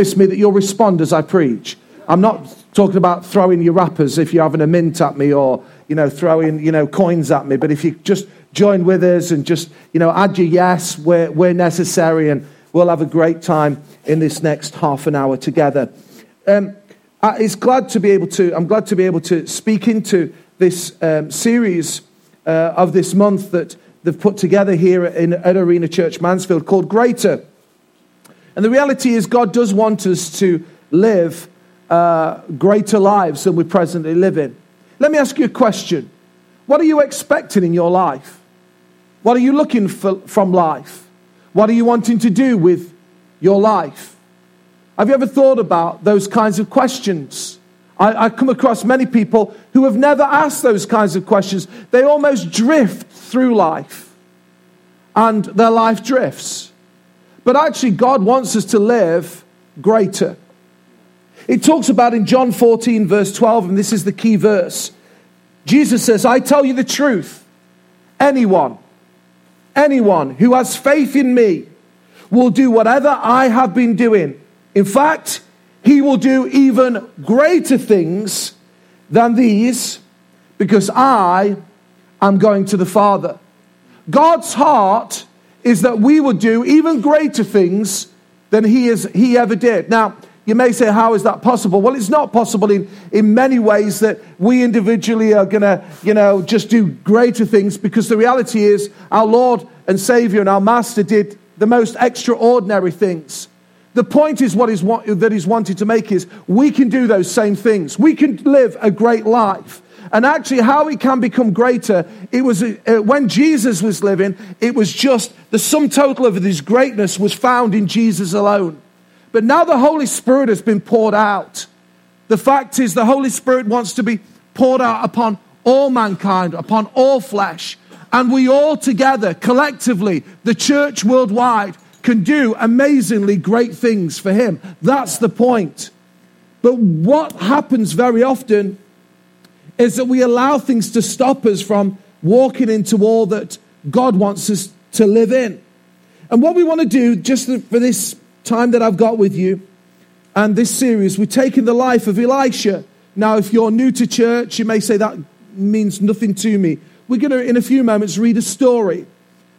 promise me that you'll respond as I preach. I'm not talking about throwing your wrappers if you're having a mint at me or, you know, throwing, you know, coins at me. But if you just join with us and just, you know, add your yes where, where necessary and we'll have a great time in this next half an hour together. Um, it's glad to be able to, I'm glad to be able to speak into this um, series uh, of this month that they've put together here in, at Arena Church Mansfield called Greater. And the reality is, God does want us to live uh, greater lives than we presently live in. Let me ask you a question What are you expecting in your life? What are you looking for from life? What are you wanting to do with your life? Have you ever thought about those kinds of questions? I, I, come across many people who have never asked those kinds of questions. They almost drift through life, and their life drifts. But actually, God wants us to live greater. It talks about in John 14, verse 12, and this is the key verse. Jesus says, I tell you the truth. Anyone, anyone who has faith in me will do whatever I have been doing. In fact, he will do even greater things than these because I am going to the Father. God's heart is that we would do even greater things than he, is, he ever did. Now, you may say, how is that possible? Well, it's not possible in, in many ways that we individually are going to, you know, just do greater things because the reality is our Lord and Savior and our Master did the most extraordinary things. The point is what is that he's wanted to make is we can do those same things. We can live a great life. And actually, how it can become greater, it was uh, when Jesus was living, it was just the sum total of his greatness was found in Jesus alone. But now the Holy Spirit has been poured out. The fact is, the Holy Spirit wants to be poured out upon all mankind, upon all flesh. And we all together, collectively, the church worldwide, can do amazingly great things for Him. That's the point. But what happens very often is that we allow things to stop us from walking into all that God wants us to live in. And what we want to do, just for this time that I've got with you and this series, we're taking the life of Elisha. Now, if you're new to church, you may say that means nothing to me. We're going to, in a few moments, read a story.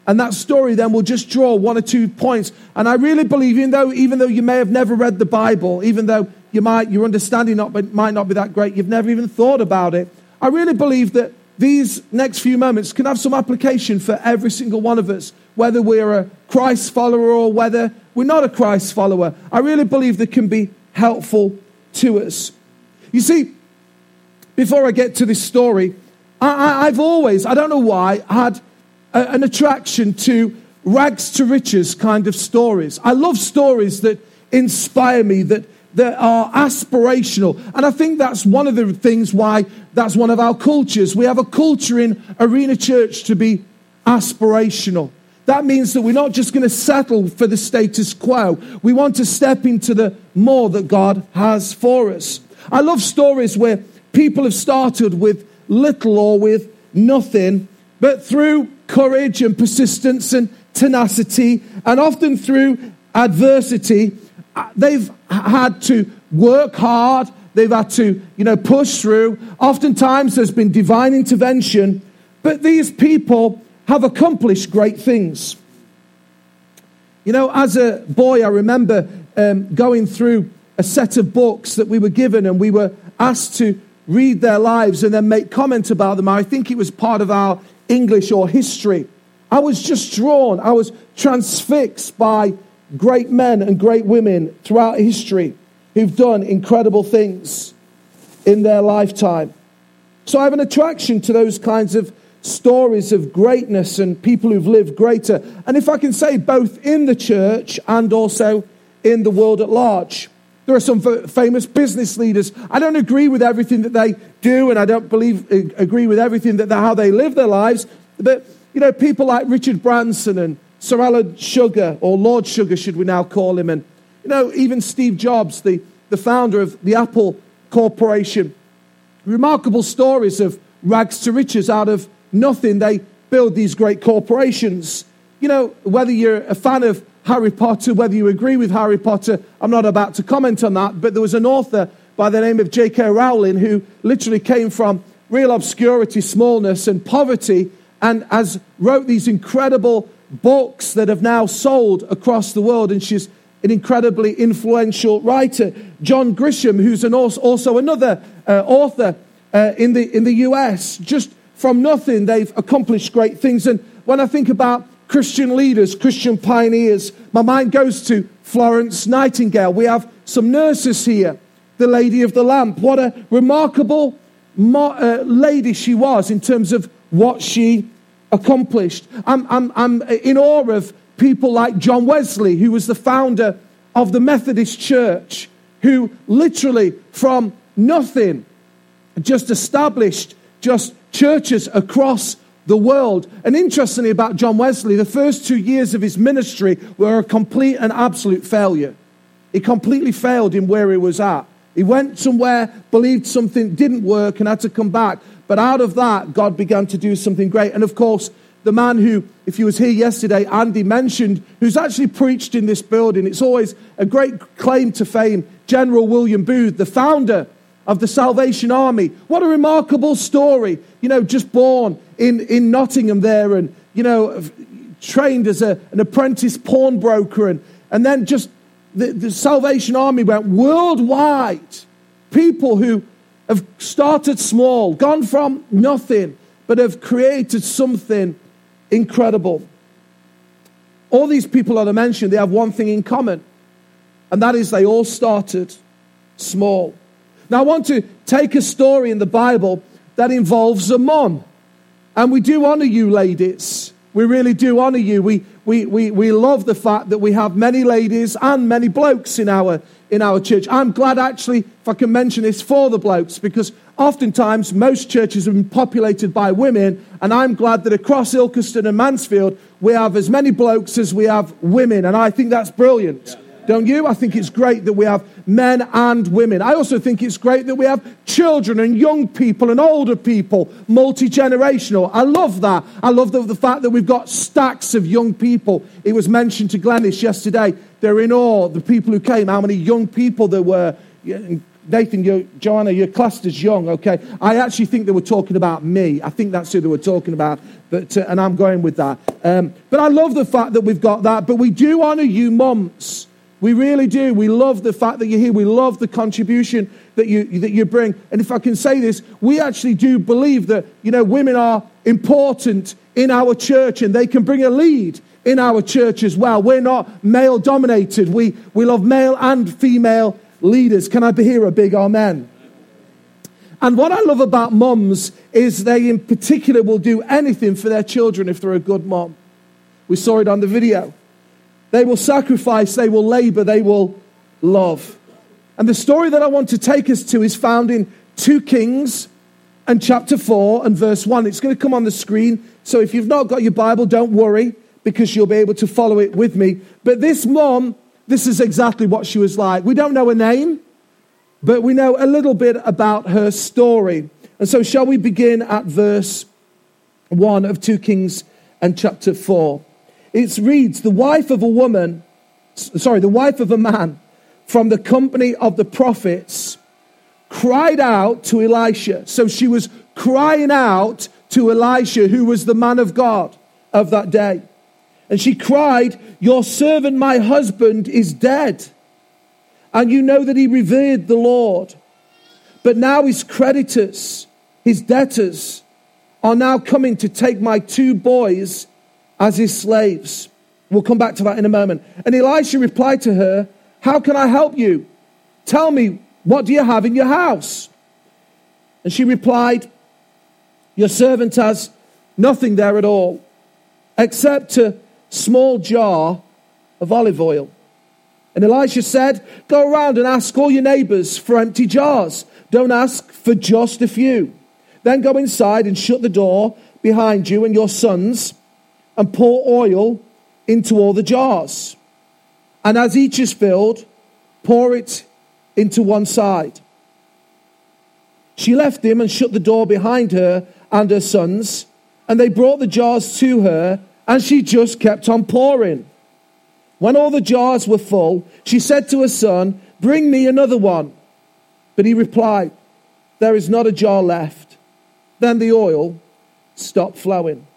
And that story then will just draw one or two points. And I really believe, even though, even though you may have never read the Bible, even though you might, your understanding not, but might not be that great, you've never even thought about it, I really believe that these next few moments can have some application for every single one of us, whether we're a Christ follower or whether we're not a Christ follower. I really believe they can be helpful to us. You see, before I get to this story, I, have always, I don't know why, had a, an attraction to rags to riches kind of stories. I love stories that inspire me, that, that are aspirational. And I think that's one of the things why that's one of our cultures. We have a culture in Arena Church to be aspirational. That means that we're not just going to settle for the status quo. We want to step into the more that God has for us. I love stories where people have started with little or with nothing, but through courage and persistence and tenacity, and often through adversity, they've had to work hard. They've had to, you know, push through. Oftentimes there's been divine intervention, but these people have accomplished great things. You know, as a boy, I remember um, going through a set of books that we were given, and we were asked to read their lives and then make comment about them. I think it was part of our English or history. I was just drawn, I was transfixed by great men and great women throughout history who've done incredible things in their lifetime. So I have an attraction to those kinds of stories of greatness and people who've lived greater. And if I can say, both in the church and also in the world at large. There are some famous business leaders. I don't agree with everything that they do, and I don't believe uh, agree with everything that how they live their lives. But you know, people like Richard Branson and Sir Alan Sugar, or Lord Sugar, should we now call him, and you know, even Steve Jobs, the, the founder of the Apple Corporation. Remarkable stories of rags to riches out of nothing. They build these great corporations. You know, whether you're a fan of Harry Potter, whether you agree with Harry Potter, I'm not about to comment on that, but there was an author by the name of J.K. Rowling who literally came from real obscurity, smallness, and poverty, and has wrote these incredible books that have now sold across the world, and she's an incredibly influential writer. John Grisham, who's an also, also another uh, author uh, in, the, in the US, just from nothing, they've accomplished great things. And when I think about Christian leaders, Christian pioneers, my mind goes to Florence Nightingale. We have some nurses here, the Lady of the Lamp. What a remarkable uh, lady she was in terms of what she accomplished. I'm, I'm, I'm in awe of people like John Wesley, who was the founder of the Methodist Church, who literally from nothing just established just churches across the world. And interestingly, about John Wesley, the first two years of his ministry were a complete and absolute failure. He completely failed in where he was at. He went somewhere, believed something didn't work, and had to come back. But out of that, God began to do something great. And of course, the man who, if he was here yesterday, Andy mentioned, who's actually preached in this building, it's always a great claim to fame, General William Booth, the founder of the Salvation Army. What a remarkable story. You know, just born in, in Nottingham there and, you know, trained as a, an apprentice pawnbroker. And, and then just the, the Salvation Army went worldwide. People who have started small, gone from nothing, but have created something incredible. All these people that I mentioned, they have one thing in common, and that is they all started small. Now, I want to take a story in the Bible that involves a mom. And we do honor you, ladies. We really do honor you. We, we, we, we love the fact that we have many ladies and many blokes in our, in our church. I'm glad, actually, if I can mention this for the blokes, because oftentimes most churches have been populated by women. And I'm glad that across Ilkeston and Mansfield, we have as many blokes as we have women. And I think that's brilliant. Yeah. Don't you? I think it's great that we have men and women. I also think it's great that we have children and young people and older people, multi generational. I love that. I love the, the, fact that we've got stacks of young people. It was mentioned to Glennis yesterday. They're in awe, the people who came, how many young people there were. Nathan, you, Joanna, you're classed as young, okay? I actually think they were talking about me. I think that's who they were talking about, but, uh, and I'm going with that. Um, but I love the fact that we've got that. But we do honour you, mums. We really do. We love the fact that you're here. We love the contribution that you, that you bring. And if I can say this, we actually do believe that, you know, women are important in our church and they can bring a lead in our church as well. We're not male dominated. We, we love male and female leaders. Can I hear a big amen? And what I love about mums is they, in particular, will do anything for their children if they're a good mom. We saw it on the video. They will sacrifice, they will labor, they will love. And the story that I want to take us to is found in 2 Kings and chapter 4 and verse 1. It's going to come on the screen. So if you've not got your Bible, don't worry because you'll be able to follow it with me. But this mom, this is exactly what she was like. We don't know her name, but we know a little bit about her story. And so, shall we begin at verse 1 of 2 Kings and chapter 4? It reads, the wife of a woman, sorry, the wife of a man from the company of the prophets cried out to Elisha. So she was crying out to Elisha, who was the man of God of that day. And she cried, Your servant, my husband, is dead. And you know that he revered the Lord. But now his creditors, his debtors, are now coming to take my two boys as his slaves. We'll come back to that in a moment. And Elisha replied to her, How can I help you? Tell me, what do you have in your house? And she replied, Your servant has nothing there at all, except a small jar of olive oil. And Elisha said, Go around and ask all your neighbors for empty jars. Don't ask for just a few. Then go inside and shut the door behind you and your sons and pour oil into all the jars. And as each is filled, pour it into one side. She left him and shut the door behind her and her sons, and they brought the jars to her, and she just kept on pouring. When all the jars were full, she said to her son, Bring me another one. But he replied, There is not a jar left. Then the oil stopped flowing.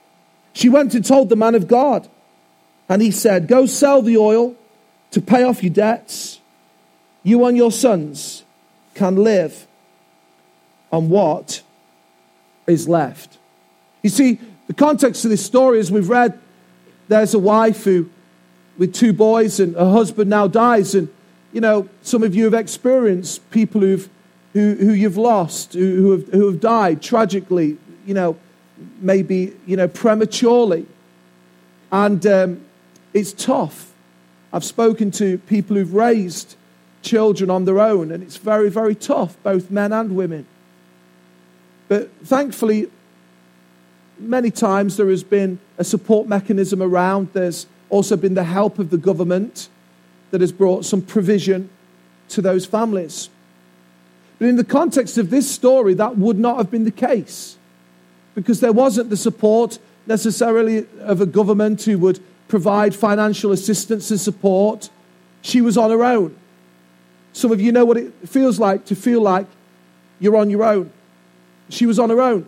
She went and told the man of God. And he said, Go sell the oil to pay off your debts. You and your sons can live on what is left. You see, the context of this story, as we've read, there's a wife who, with two boys, and her husband now dies. And, you know, some of you have experienced people who've, who, who you've lost, who, who, have, who have died tragically, you know, maybe, you know, prematurely. And um, it's tough. I've spoken to people who've raised children on their own, and it's very, very tough, both men and women. But thankfully, many times there has been a support mechanism around. There's also been the help of the government that has brought some provision to those families. But in the context of this story, that would not have been the case because there wasn't the support necessarily of a government who would provide financial assistance and support. She was on her own. Some of you know what it feels like to feel like you're on your own. She was on her own.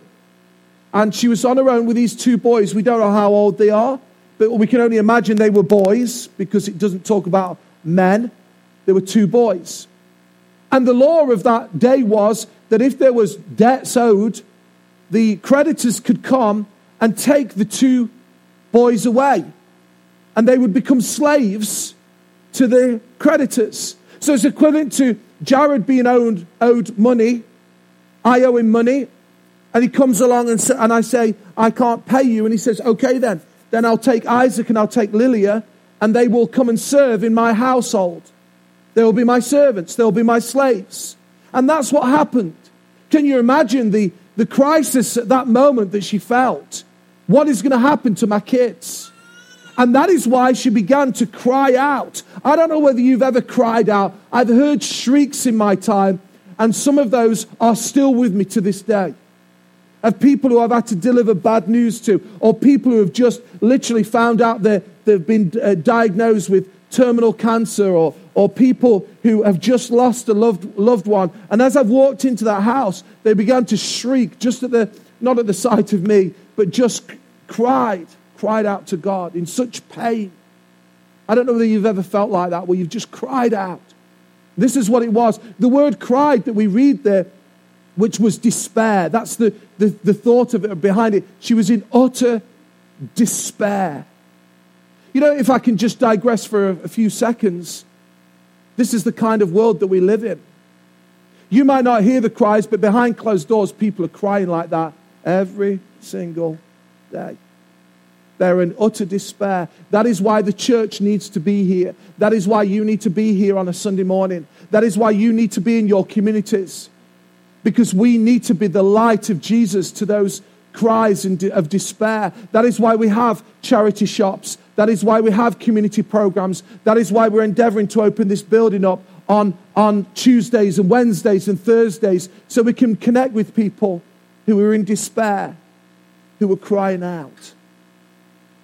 And she was on her own with these two boys. We don't know how old they are, but we can only imagine they were boys because it doesn't talk about men. There were two boys. And the law of that day was that if there was debts owed, the creditors could come and take the two boys away. And they would become slaves to the creditors. So it's equivalent to Jared being owed, owed money. I owe him money. And he comes along and, and I say, I can't pay you. And he says, okay then. Then I'll take Isaac and I'll take Lilia and they will come and serve in my household. They will be my servants. They'll be my slaves. And that's what happened. Can you imagine the, the crisis at that moment that she felt. What is going to happen to my kids? And that is why she began to cry out. I don't know whether you've ever cried out. I've heard shrieks in my time, and some of those are still with me to this day. Of people who I've had to deliver bad news to, or people who have just literally found out they've been uh, diagnosed with terminal cancer, or, or people who have just lost a loved, loved one. And as I've walked into that house, they began to shriek, just at the, not at the sight of me, but just cried, cried out to God in such pain. I don't know whether you've ever felt like that, where you've just cried out. This is what it was. The word cried that we read there, which was despair. That's the, the, the thought of it behind it. She was in utter despair. You know, if I can just digress for a, few seconds, this is the kind of world that we live in. You might not hear the cries, but behind closed doors, people are crying like that every single day. They're in utter despair. That is why the church needs to be here. That is why you need to be here on a Sunday morning. That is why you need to be in your communities. Because we need to be the light of Jesus to those cries of despair. That is why we have charity shops. That is why we have community programs. That is why we're endeavoring to open this building up on, on Tuesdays and Wednesdays and Thursdays so we can connect with people who are in despair, who are crying out.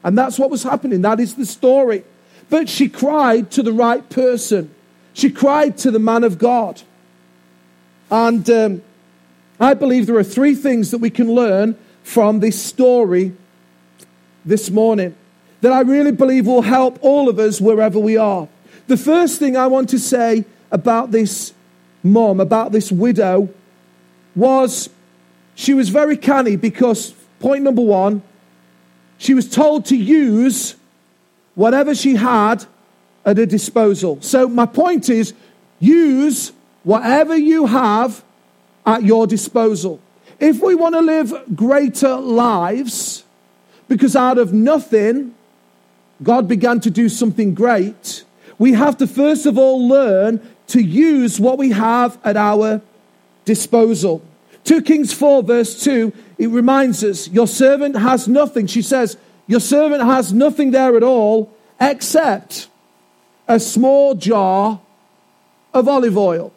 And that's what was happening. That is the story. But she cried to the right person. She cried to the man of God. And um, I believe there are three things that we can learn from this story this morning that I really believe will help all of us wherever we are. The first thing I want to say about this mom, about this widow, was she was very canny because, point number one, she was told to use whatever she had at her disposal. So, my point is use whatever you have at your disposal. If we want to live greater lives, because out of nothing, God began to do something great, we have to first of all learn to use what we have at our disposal. 2 Kings 4, verse 2, it reminds us, Your servant has nothing. She says, Your servant has nothing there at all except a small jar of olive oil.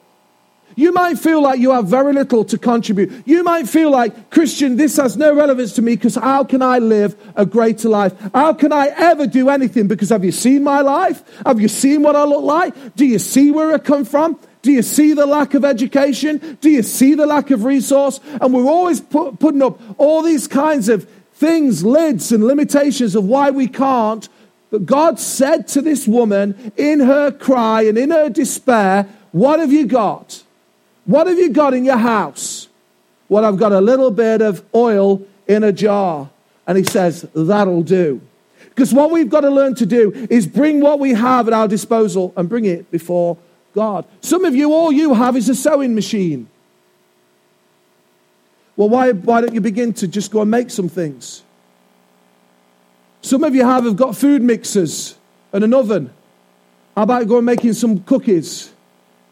You might feel like you have very little to contribute. You might feel like, Kristian, this has no relevance to me because how can I live a greater life? How can I ever do anything? Because have you seen my life? Have you seen what I look like? Do you see where I come from? Do you see the lack of education? Do you see the lack of resource? And we're always put, putting up all these kinds of things, lids, and limitations of why we can't. But God said to this woman in her cry and in her despair, What have you got? What have you got in your house? Well, I've got a little bit of oil in a jar. And he says, That'll do. Because what we've got to learn to do is bring what we have at our disposal and bring it before God. Some of you, all you have is a sewing machine. Well, why, why don't you begin to just go and make some things? Some of you have, have got food mixers and an oven. How about going making some cookies?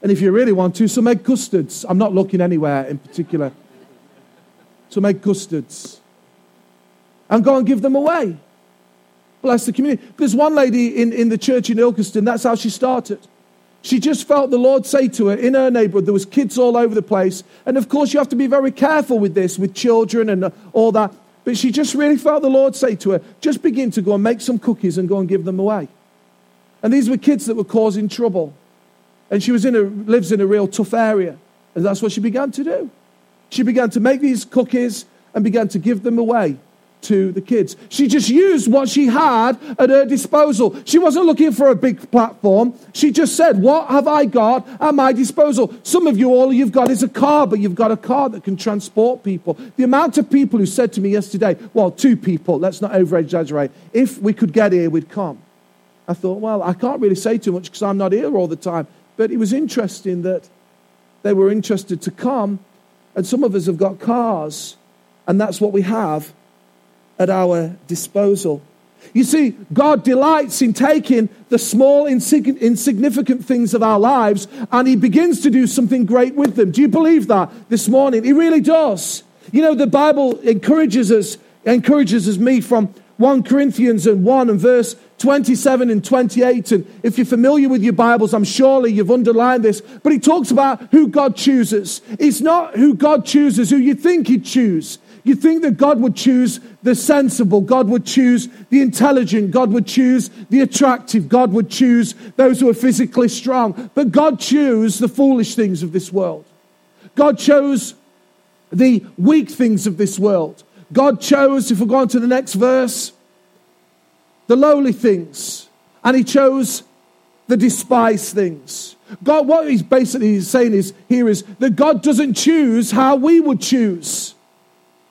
And if you really want to, some egg custards. I'm not looking anywhere in particular. Some egg custards. And go and give them away. Bless the community. There's one lady in, in the church in Ilkeston, that's how she started. She just felt the Lord say to her in her neighborhood, there was kids all over the place. And of course, you have to be very careful with this, with children and all that. But she just really felt the Lord say to her, just begin to go and make some cookies and go and give them away. And these were kids that were causing trouble. And she was in a, lives in a real tough area. And that's what she began to do. She began to make these cookies and began to give them away to the kids. She just used what she had at her disposal. She wasn't looking for a big platform. She just said, What have I got at my disposal? Some of you, all you've got is a car, but you've got a car that can transport people. The amount of people who said to me yesterday, Well, two people, let's not over exaggerate. If we could get here, we'd come. I thought, Well, I can't really say too much because I'm not here all the time. But it was interesting that they were interested to come. And some of us have got cars, and that's what we have at our disposal. You see, God delights in taking the small, insignificant things of our lives and He begins to do something great with them. Do you believe that this morning? He really does. You know, the Bible encourages us, encourages us me from 1 Corinthians and 1 and verse 27 and 28. And if you're familiar with your Bibles, I'm surely you've underlined this. But he talks about who God chooses. It's not who God chooses, who you think he'd choose. You think that God would choose the sensible, God would choose the intelligent, God would choose the attractive, God would choose those who are physically strong. But God chose the foolish things of this world. God chose the weak things of this world. God chose, if we go on to the next verse, the lowly things. And He chose the despised things. God, what He's basically saying is here is that God doesn't choose how we would choose.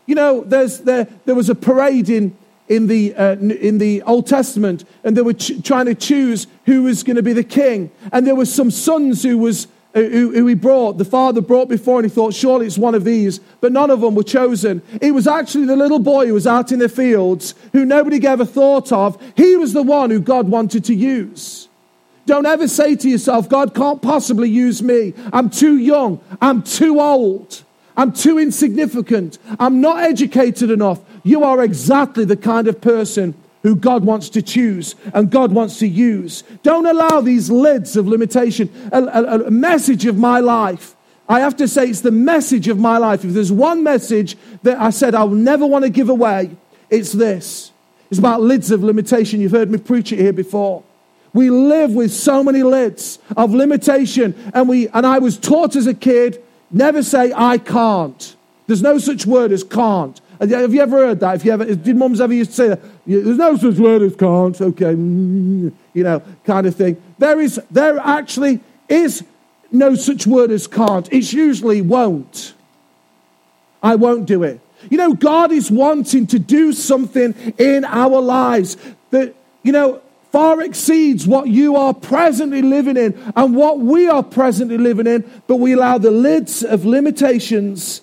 You know, there's, there, there was a parade in, in, the, uh, in the Old Testament, and they were ch- trying to choose who was going to be the king. And there were some sons who, was, who, who he brought, the father brought before, and he thought, surely it's one of these. But none of them were chosen. It was actually the little boy who was out in the fields, who nobody ever thought of. He was the one who God wanted to use. Don't ever say to yourself, God can't possibly use me. I'm too young. I'm too old. I'm too insignificant. I'm not educated enough. You are exactly the kind of person who God wants to choose and God wants to use. Don't allow these lids of limitation. A, a, a, message of my life. I have to say, it's the message of my life. If there's one message that I said I will never want to give away, it's this. It's about lids of limitation. You've heard me preach it here before. We live with so many lids of limitation, and we and I was taught as a kid Never say, I can't. There's no such word as can't. Have you ever heard that? If you ever, did mums ever used to say that? There's no such word as can't. Okay, mm, you know, kind of thing. There is, there actually is no such word as can't. It's usually won't. I won't do it. You know, God is wanting to do something in our lives that, you know, far exceeds what you are presently living in and what we are presently living in, but we allow the lids of limitations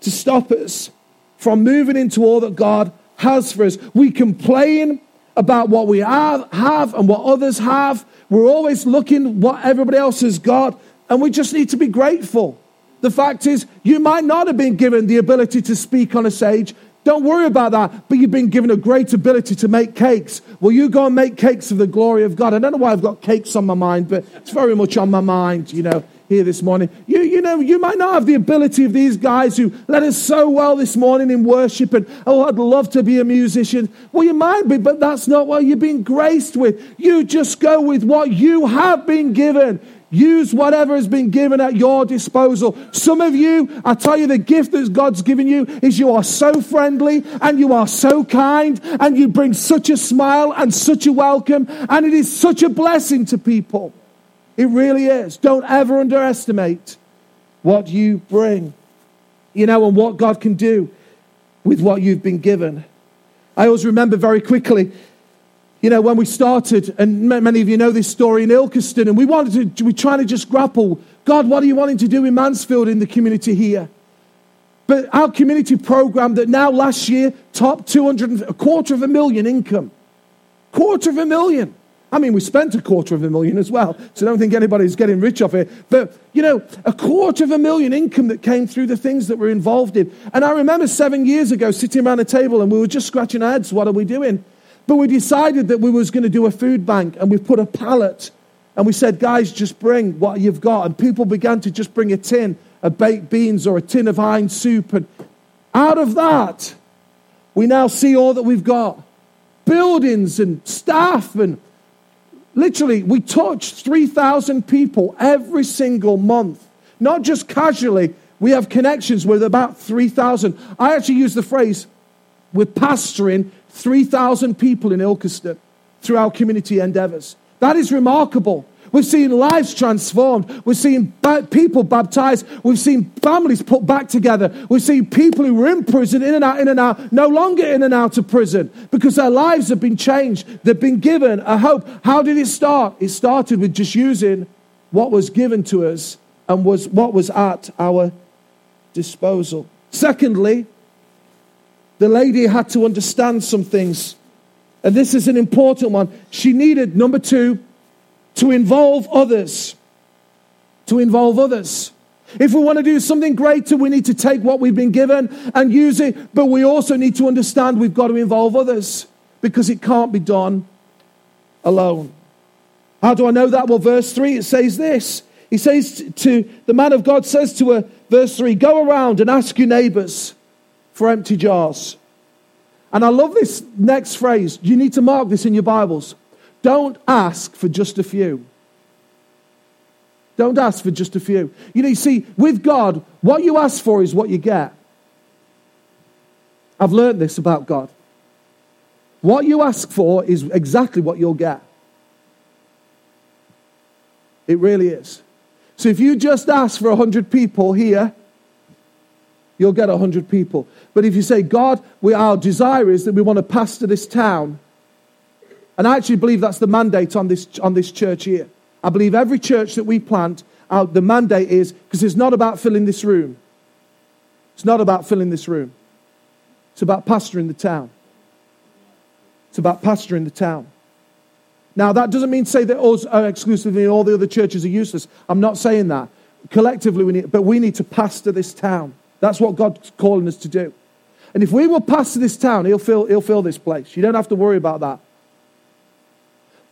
to stop us from moving into all that God has for us. We complain about what we have, have and what others have. We're always looking what everybody else has got, and we just need to be grateful. The fact is, you might not have been given the ability to speak on a stage, don't worry about that. But you've been given a great ability to make cakes. Will you go and make cakes for the glory of God? I don't know why I've got cakes on my mind, but it's very much on my mind, you know. here this morning. You, you know, you might not have the ability of these guys who led us so well this morning in worship and, oh, I'd love to be a musician. Well, you might be, but that's not what you've been graced with. You just go with what you have been given. Use whatever has been given at your disposal. Some of you, I tell you, the gift that God's given you is you are so friendly and you are so kind and you bring such a smile and such a welcome and it is such a blessing to people. It really is. Don't ever underestimate what you bring, you know, and what God can do with what you've been given. I always remember very quickly you know, when we started, and many of you know this story in Ilkeston, and we wanted to, we trying to just grapple, God, what are you wanting to do in Mansfield in the community here? But our community program that now last year topped 200, a quarter of a million income. Quarter of a million. I mean, we spent a quarter of a million as well, so I don't think anybody's getting rich off it. But, you know, a quarter of a million income that came through the things that we're involved in. And I remember seven years ago sitting around a table and we were just scratching our heads, what are we doing? But we decided that we was going to do a food bank and we put a pallet and we said, guys, just bring what you've got. And people began to just bring a tin of baked beans or a tin of Heinz soup. And out of that, we now see all that we've got buildings and staff. And literally, we touch 3,000 people every single month, not just casually. We have connections with about 3,000. I actually use the phrase, we're pastoring 3,000 people in Ilkeston through our community endeavors. That is remarkable. We've seen lives transformed. We've seen people baptized. We've seen families put back together. We've seen people who were in prison, in and out, in and out, no longer in and out of prison because their lives have been changed. They've been given a hope. How did it start? It started with just using what was given to us and was what was at our disposal. Secondly, the lady had to understand some things. And this is an important one. She needed, number two, to involve others. To involve others. If we want to do something greater, we need to take what we've been given and use it. But we also need to understand we've got to involve others because it can't be done alone. How do I know that? Well, verse 3, it says this. He says to the man of God, says to her, verse 3, go around and ask your neighbors for empty jars. And I love this next phrase. You need to mark this in your Bibles. Don't ask for just a few. Don't ask for just a few. You know, you see, with God, what you ask for is what you get. I've learned this about God. What you ask for is exactly what you'll get. It really is. So if you just ask for 100 people here, you'll get 100 people. But if you say, God, we, our desire is that we want to pastor this town, and I actually believe that's the mandate on this, on this church here. I believe every church that we plant, our, the mandate is because it's not about filling this room. It's not about filling this room. It's about pastoring the town. It's about pastoring the town. Now, that doesn't mean to say that us are exclusively all the other churches are useless. I'm not saying that. Collectively, we need, but we need to pastor this town. That's what God's calling us to do. And if we will pass this town, he'll fill, he'll fill this place. You don't have to worry about that.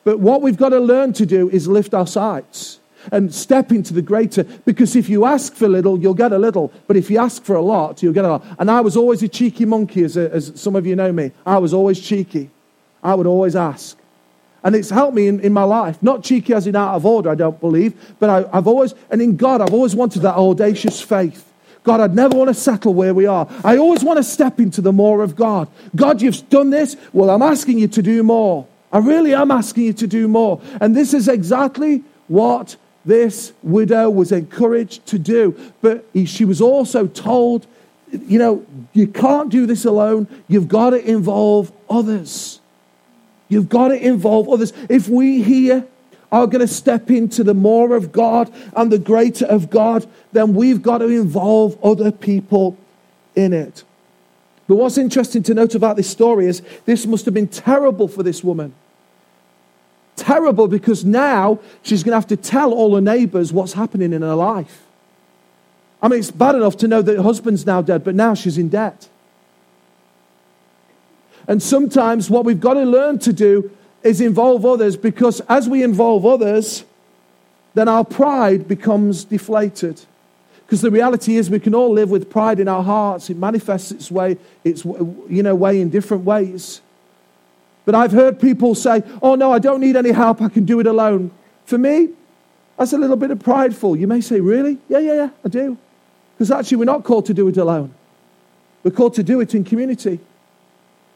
But what we've got to learn to do is lift our sights and step into the greater. Because if you ask for little, you'll get a little. But if you ask for a lot, you'll get a lot. And I was always a cheeky monkey, as, a, as some of you know me. I was always cheeky. I would always ask. And it's helped me in, in my life. Not cheeky as in out of order, I don't believe. But I, I've always, and in God, I've always wanted that audacious faith God, I'd never want to settle where we are. I always want to step into the more of God. God, you've done this. Well, I'm asking you to do more. I really am asking you to do more. And this is exactly what this widow was encouraged to do. But she was also told, you know, you can't do this alone. You've got to involve others. You've got to involve others. If we here are going to step into the more of God and the greater of God, then we've got to involve other people in it. But what's interesting to note about this story is this must have been terrible for this woman. Terrible because now she's going to have to tell all her neighbors what's happening in her life. I mean, it's bad enough to know that her husband's now dead, but now she's in debt. And sometimes what we've got to learn to do is involve others because as we involve others, then our pride becomes deflated. Because the reality is, we can all live with pride in our hearts. It manifests its way, its you know, way in different ways. But I've heard people say, "Oh no, I don't need any help. I can do it alone." For me, that's a little bit of prideful. You may say, "Really? Yeah, yeah, yeah, I do." Because actually, we're not called to do it alone. We're called to do it in community.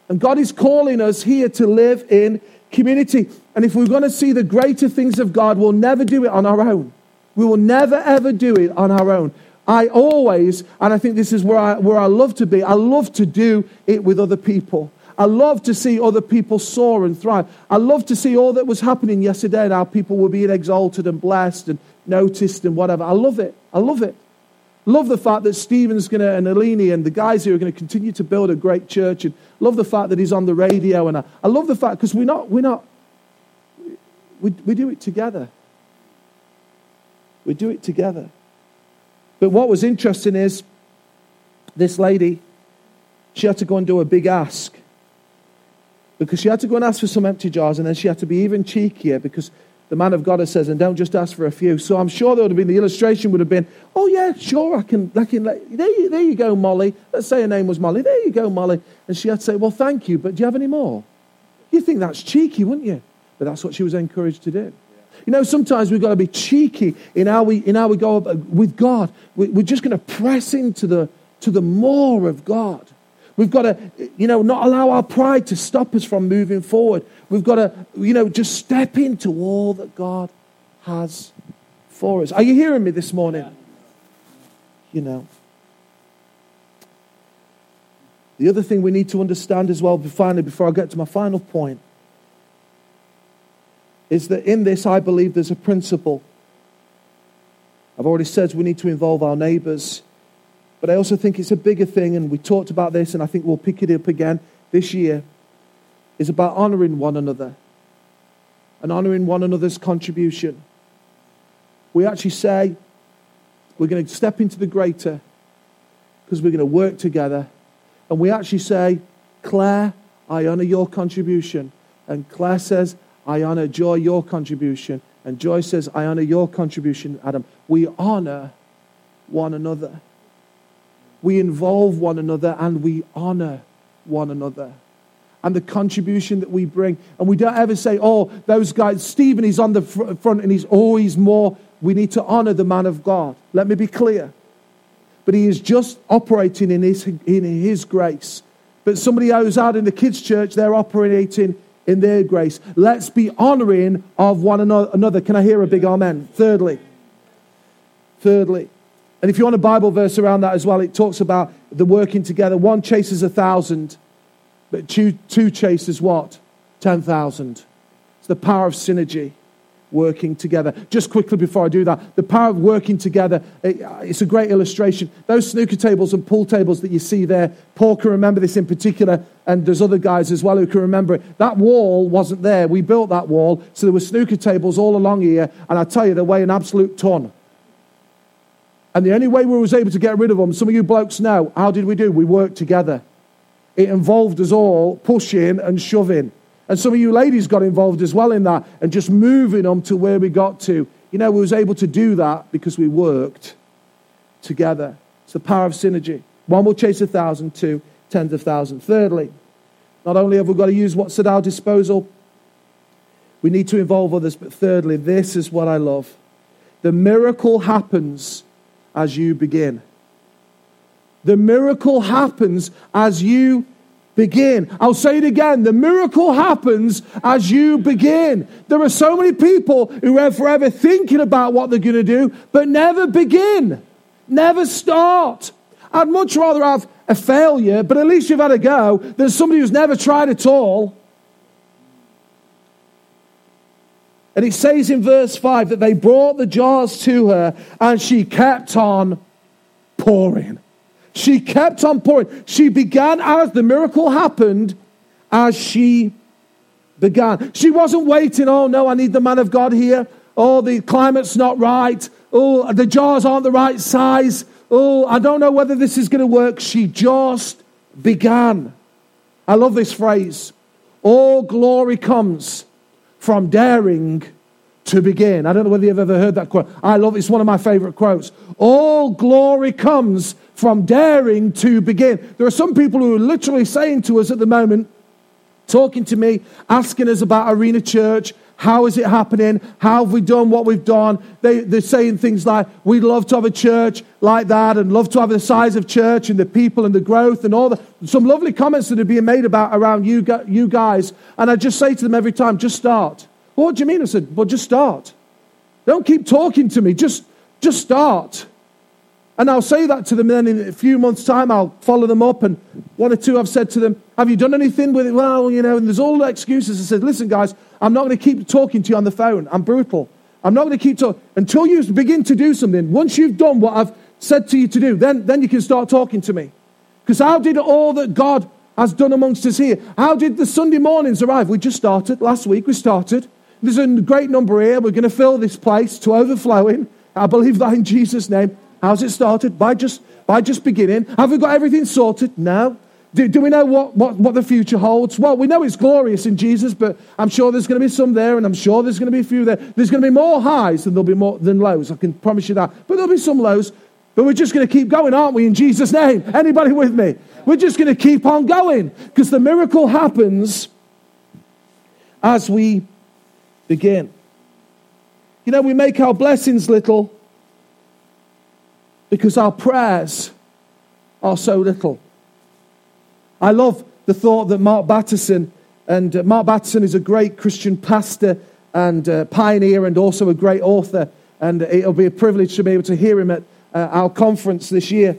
And God is calling us here to live in community. And if we're going to see the greater things of God, we'll never do it on our own. We will never, ever do it on our own. I always, and I think this is where I, where I love to be, I love to do it with other people. I love to see other people soar and thrive. I love to see all that was happening yesterday and how people were being exalted and blessed and noticed and whatever. I love it. I love it. Love the fact that Stephen's going to, and Alini and the guys here are going to continue to build a great church. And love the fact that he's on the radio. And I, I love the fact, because we're not, we're not, we, we do it together. We do it together. But what was interesting is this lady, she had to go and do a big ask. Because she had to go and ask for some empty jars, and then she had to be even cheekier because the man of God says, and don't just ask for a few. So I'm sure there would have been, the illustration would have been, oh yeah, sure, I can, I can let, there, you, there you go, Molly. Let's say her name was Molly. There you go, Molly. And she had to say, well, thank you, but do you have any more? You think that's cheeky, wouldn't you? But that's what she was encouraged to do. You know, sometimes we've got to be cheeky in how we, in how we go with God. We're just going to press into the, to the more of God. We've got to, you know, not allow our pride to stop us from moving forward. We've got to, you know, just step into all that God has for us. Are you hearing me this morning? Yeah. You know. The other thing we need to understand as well, finally, before I get to my final point, is that in this, I believe there's a principle. I've already said we need to involve our neighbors. But I also think it's a bigger thing, and we talked about this, and I think we'll pick it up again this year, is about honoring one another and honoring one another's contribution. We actually say we're going to step into the greater because we're going to work together. And we actually say, Claire, I honor your contribution. And Claire says, I honor Joy, your contribution. And Joy says, I honor your contribution, Adam. We honor one another we involve one another and we honor one another and the contribution that we bring. And we don't ever say, oh, those guys, Stephen, he's on the front and he's always more. We need to honor the man of God. Let me be clear. But he is just operating in his, in his grace. But somebody who's out in the kids' church, they're operating in their grace. Let's be honoring of one another. Can I hear a big amen? Thirdly, thirdly, and if you want a Bible verse around that as well, it talks about the working together. One chases a thousand, but two, two chases what? 10,000. It's the power of synergy, working together. Just quickly before I do that, the power of working together, it, uh, it's a great illustration. Those snooker tables and pool tables that you see there, Paul can remember this in particular, and there's other guys as well who can remember it. That wall wasn't there. We built that wall, so there were snooker tables all along here, and I tell you, they weigh an absolute ton. And the only way we was able to get rid of them, some of you blokes know, how did we do? We worked together. It involved us all pushing and shoving. And some of you ladies got involved as well in that and just moving them to where we got to. You know, we was able to do that because we worked together. It's the power of synergy. One will chase a thousand, two, tens of thousands. Thirdly, not only have we got to use what's at our disposal, we need to involve others, but thirdly, this is what I love. The miracle happens as you begin. The miracle happens as you begin. I'll say it again. The miracle happens as you begin. There are so many people who are forever thinking about what they're going to do, but never begin, never start. I'd much rather have a failure, but at least you've had a go, than somebody who's never tried at all. And it says in verse 5 that they brought the jars to her and she kept on pouring. She kept on pouring. She began as the miracle happened as she began. She wasn't waiting, oh no, I need the man of God here. Oh, the climate's not right. Oh, the jars aren't the right size. Oh, I don't know whether this is going to work. She just began. I love this phrase. All glory comes from daring to begin. I don't know whether you've ever heard that quote. I love it. It's one of my favorite quotes. All glory comes from daring to begin. There are some people who are literally saying to us at the moment, talking to me, asking us about Arena Church. How is it happening? How have we done what we've done? They, they're saying things like, we'd love to have a church like that and love to have the size of church and the people and the growth and all the, some lovely comments that are being made about around you, you guys. And I just say to them every time, just start. Well, what do you mean? I said, well, just start. Don't keep talking to me. Just, just start. And I'll say that to them, and then in a few months' time, I'll follow them up. And one or two, I've said to them, Have you done anything with it? Well, you know, and there's all the excuses. I said, Listen, guys, I'm not going to keep talking to you on the phone. I'm brutal. I'm not going to keep talking until you begin to do something. Once you've done what I've said to you to do, then, then you can start talking to me. Because how did all that God has done amongst us here? How did the Sunday mornings arrive? We just started. Last week we started. There's a great number here. We're going to fill this place to overflowing. I believe that in Jesus' name. How's it started? By just, by just beginning. Have we got everything sorted? No. Do, do we know what, what, what the future holds? Well, we know it's glorious in Jesus, but I'm sure there's going to be some there, and I'm sure there's going to be a few there. There's going to be more highs than there'll be more than lows. I can promise you that. But there'll be some lows. But we're just going to keep going, aren't we, in Jesus' name? Anybody with me? We're just going to keep on going because the miracle happens as we begin. You know, we make our blessings little because our prayers are so little. I love the thought that Mark Batterson, and uh, Mark Batterson is a great Christian pastor and uh, pioneer and also a great author. And it'll be a privilege to be able to hear him at uh, our conference this year.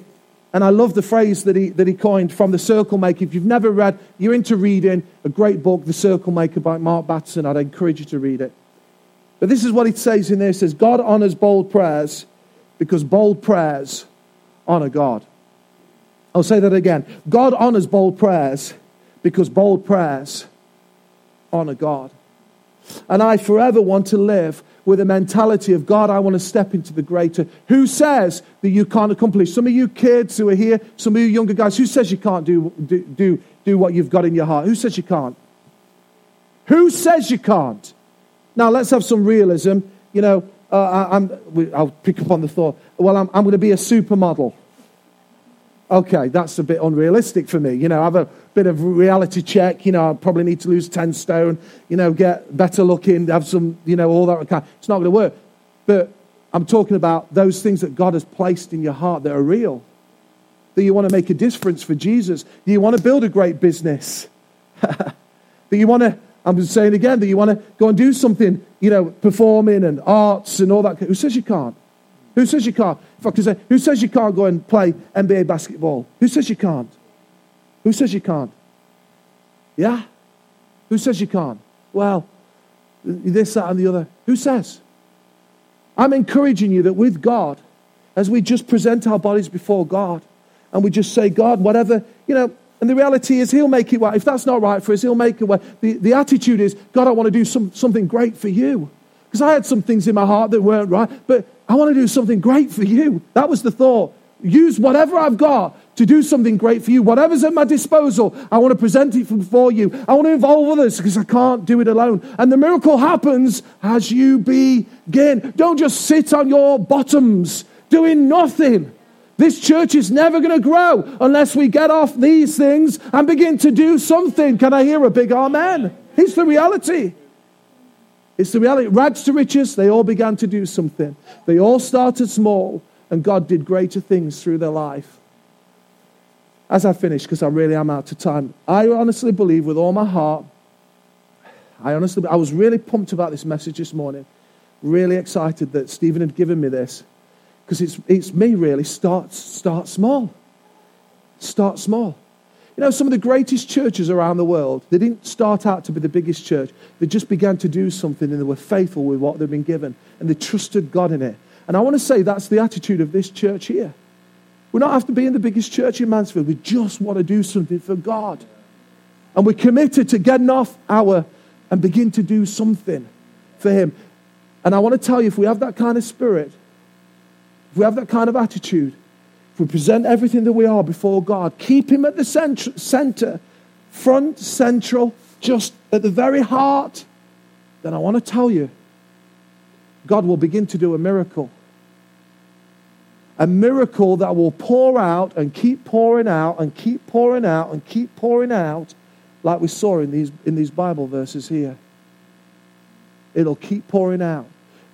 And I love the phrase that he, that he coined from The Circle Maker. If you've never read, you're into reading a great book, The Circle Maker by Mark Batterson, I'd encourage you to read it. But this is what he says in there. He says, God honors bold prayers because bold prayers honor God. I'll say that again. God honors bold prayers because bold prayers honor God. And I forever want to live with a mentality of God, I want to step into the greater. Who says that you can't accomplish? Some of you kids who are here, some of you younger guys, who says you can't do, do, do, do what you've got in your heart? Who says you can't? Who says you can't? Now, let's have some realism. You know, uh, I, will pick up on the thought, well, I'm, I'm going to be a supermodel. Okay, that's a bit unrealistic for me. You know, I have a bit of reality check. You know, I probably need to lose 10 stone, you know, get better looking, have some, you know, all that. Kind. It's not going to work. But I'm talking about those things that God has placed in your heart that are real. That you want to make a difference for Jesus. That you want to build a great business. that you want to I'm saying again that you want to go and do something, you know, performing and arts and all that. Who says you can't? Who says you can't? If I could say, who says you can't go and play NBA basketball? Who says you can't? Who says you can't? Yeah? Who says you can't? Well, this, that, and the other. Who says? I'm encouraging you that with God, as we just present our bodies before God, and we just say, God, whatever, you know, and the reality is, He'll make it right. If that's not right for us, He'll make it right. The, the attitude is, God, I want to do some, something great for you. Because I had some things in my heart that weren't right, but I want to do something great for you. That was the thought. Use whatever I've got to do something great for you. Whatever's at my disposal, I want to present it before you. I want to involve others because I can't do it alone. And the miracle happens as you begin. Don't just sit on your bottoms doing nothing. This church is never going to grow unless we get off these things and begin to do something. Can I hear a big amen? It's the reality. It's the reality. Rags to riches, they all began to do something. They all started small, and God did greater things through their life. As I finish, because I really am out of time, I honestly believe with all my heart, I honestly, I was really pumped about this message this morning. Really excited that Stephen had given me this because it's, it's me really. Start, start small. Start small. You know, some of the greatest churches around the world, they didn't start out to be the biggest church. They just began to do something and they were faithful with what they've been given and they trusted God in it. And I want to say that's the attitude of this church here. We don't have to be in the biggest church in Mansfield. We just want to do something for God. And we're committed to getting off our and begin to do something for Him. And I want to tell you, if we have that kind of spirit, if we have that kind of attitude, if we present everything that we are before God, keep Him at the center, center front, central, just at the very heart, then I want to tell you God will begin to do a miracle. A miracle that will pour out and keep pouring out and keep pouring out and keep pouring out, like we saw in these, in these Bible verses here. It'll keep pouring out.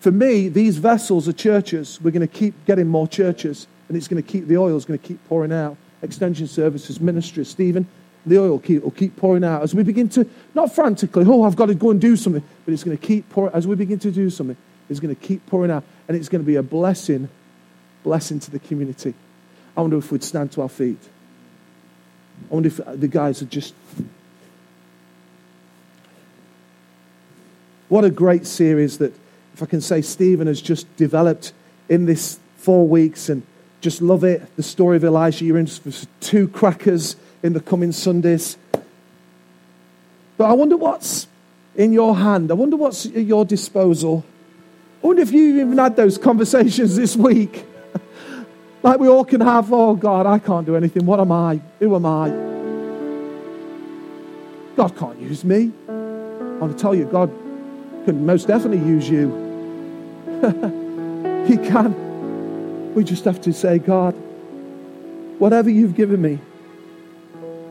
For me, these vessels are churches. We're going to keep getting more churches, and it's going to keep the oil is going to keep pouring out. Extension services, ministry, Stephen, the oil keep, will keep pouring out as we begin to, not frantically, oh, I've got to go and do something, but it's going to keep pouring, as we begin to do something, it's going to keep pouring out, and it's going to be a blessing, blessing to the community. I wonder if we'd stand to our feet. I wonder if uh, the guys would just. What a great series that if I can say, Stephen has just developed in this four weeks and just love it. The story of Elijah, you're in for two crackers in the coming Sundays. But I wonder what's in your hand. I wonder what's at your disposal. I wonder if you even had those conversations this week. like we all can have, oh God, I can't do anything. What am I? Who am I? God can't use me. I want to tell you, God can most definitely use you. he can. We just have to say, God, whatever you've given me,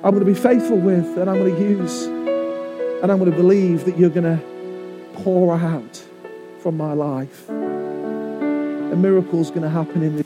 I'm going to be faithful with and I'm going to use and I'm going to believe that you're going to pour out from my life. A miracle's going to happen in this.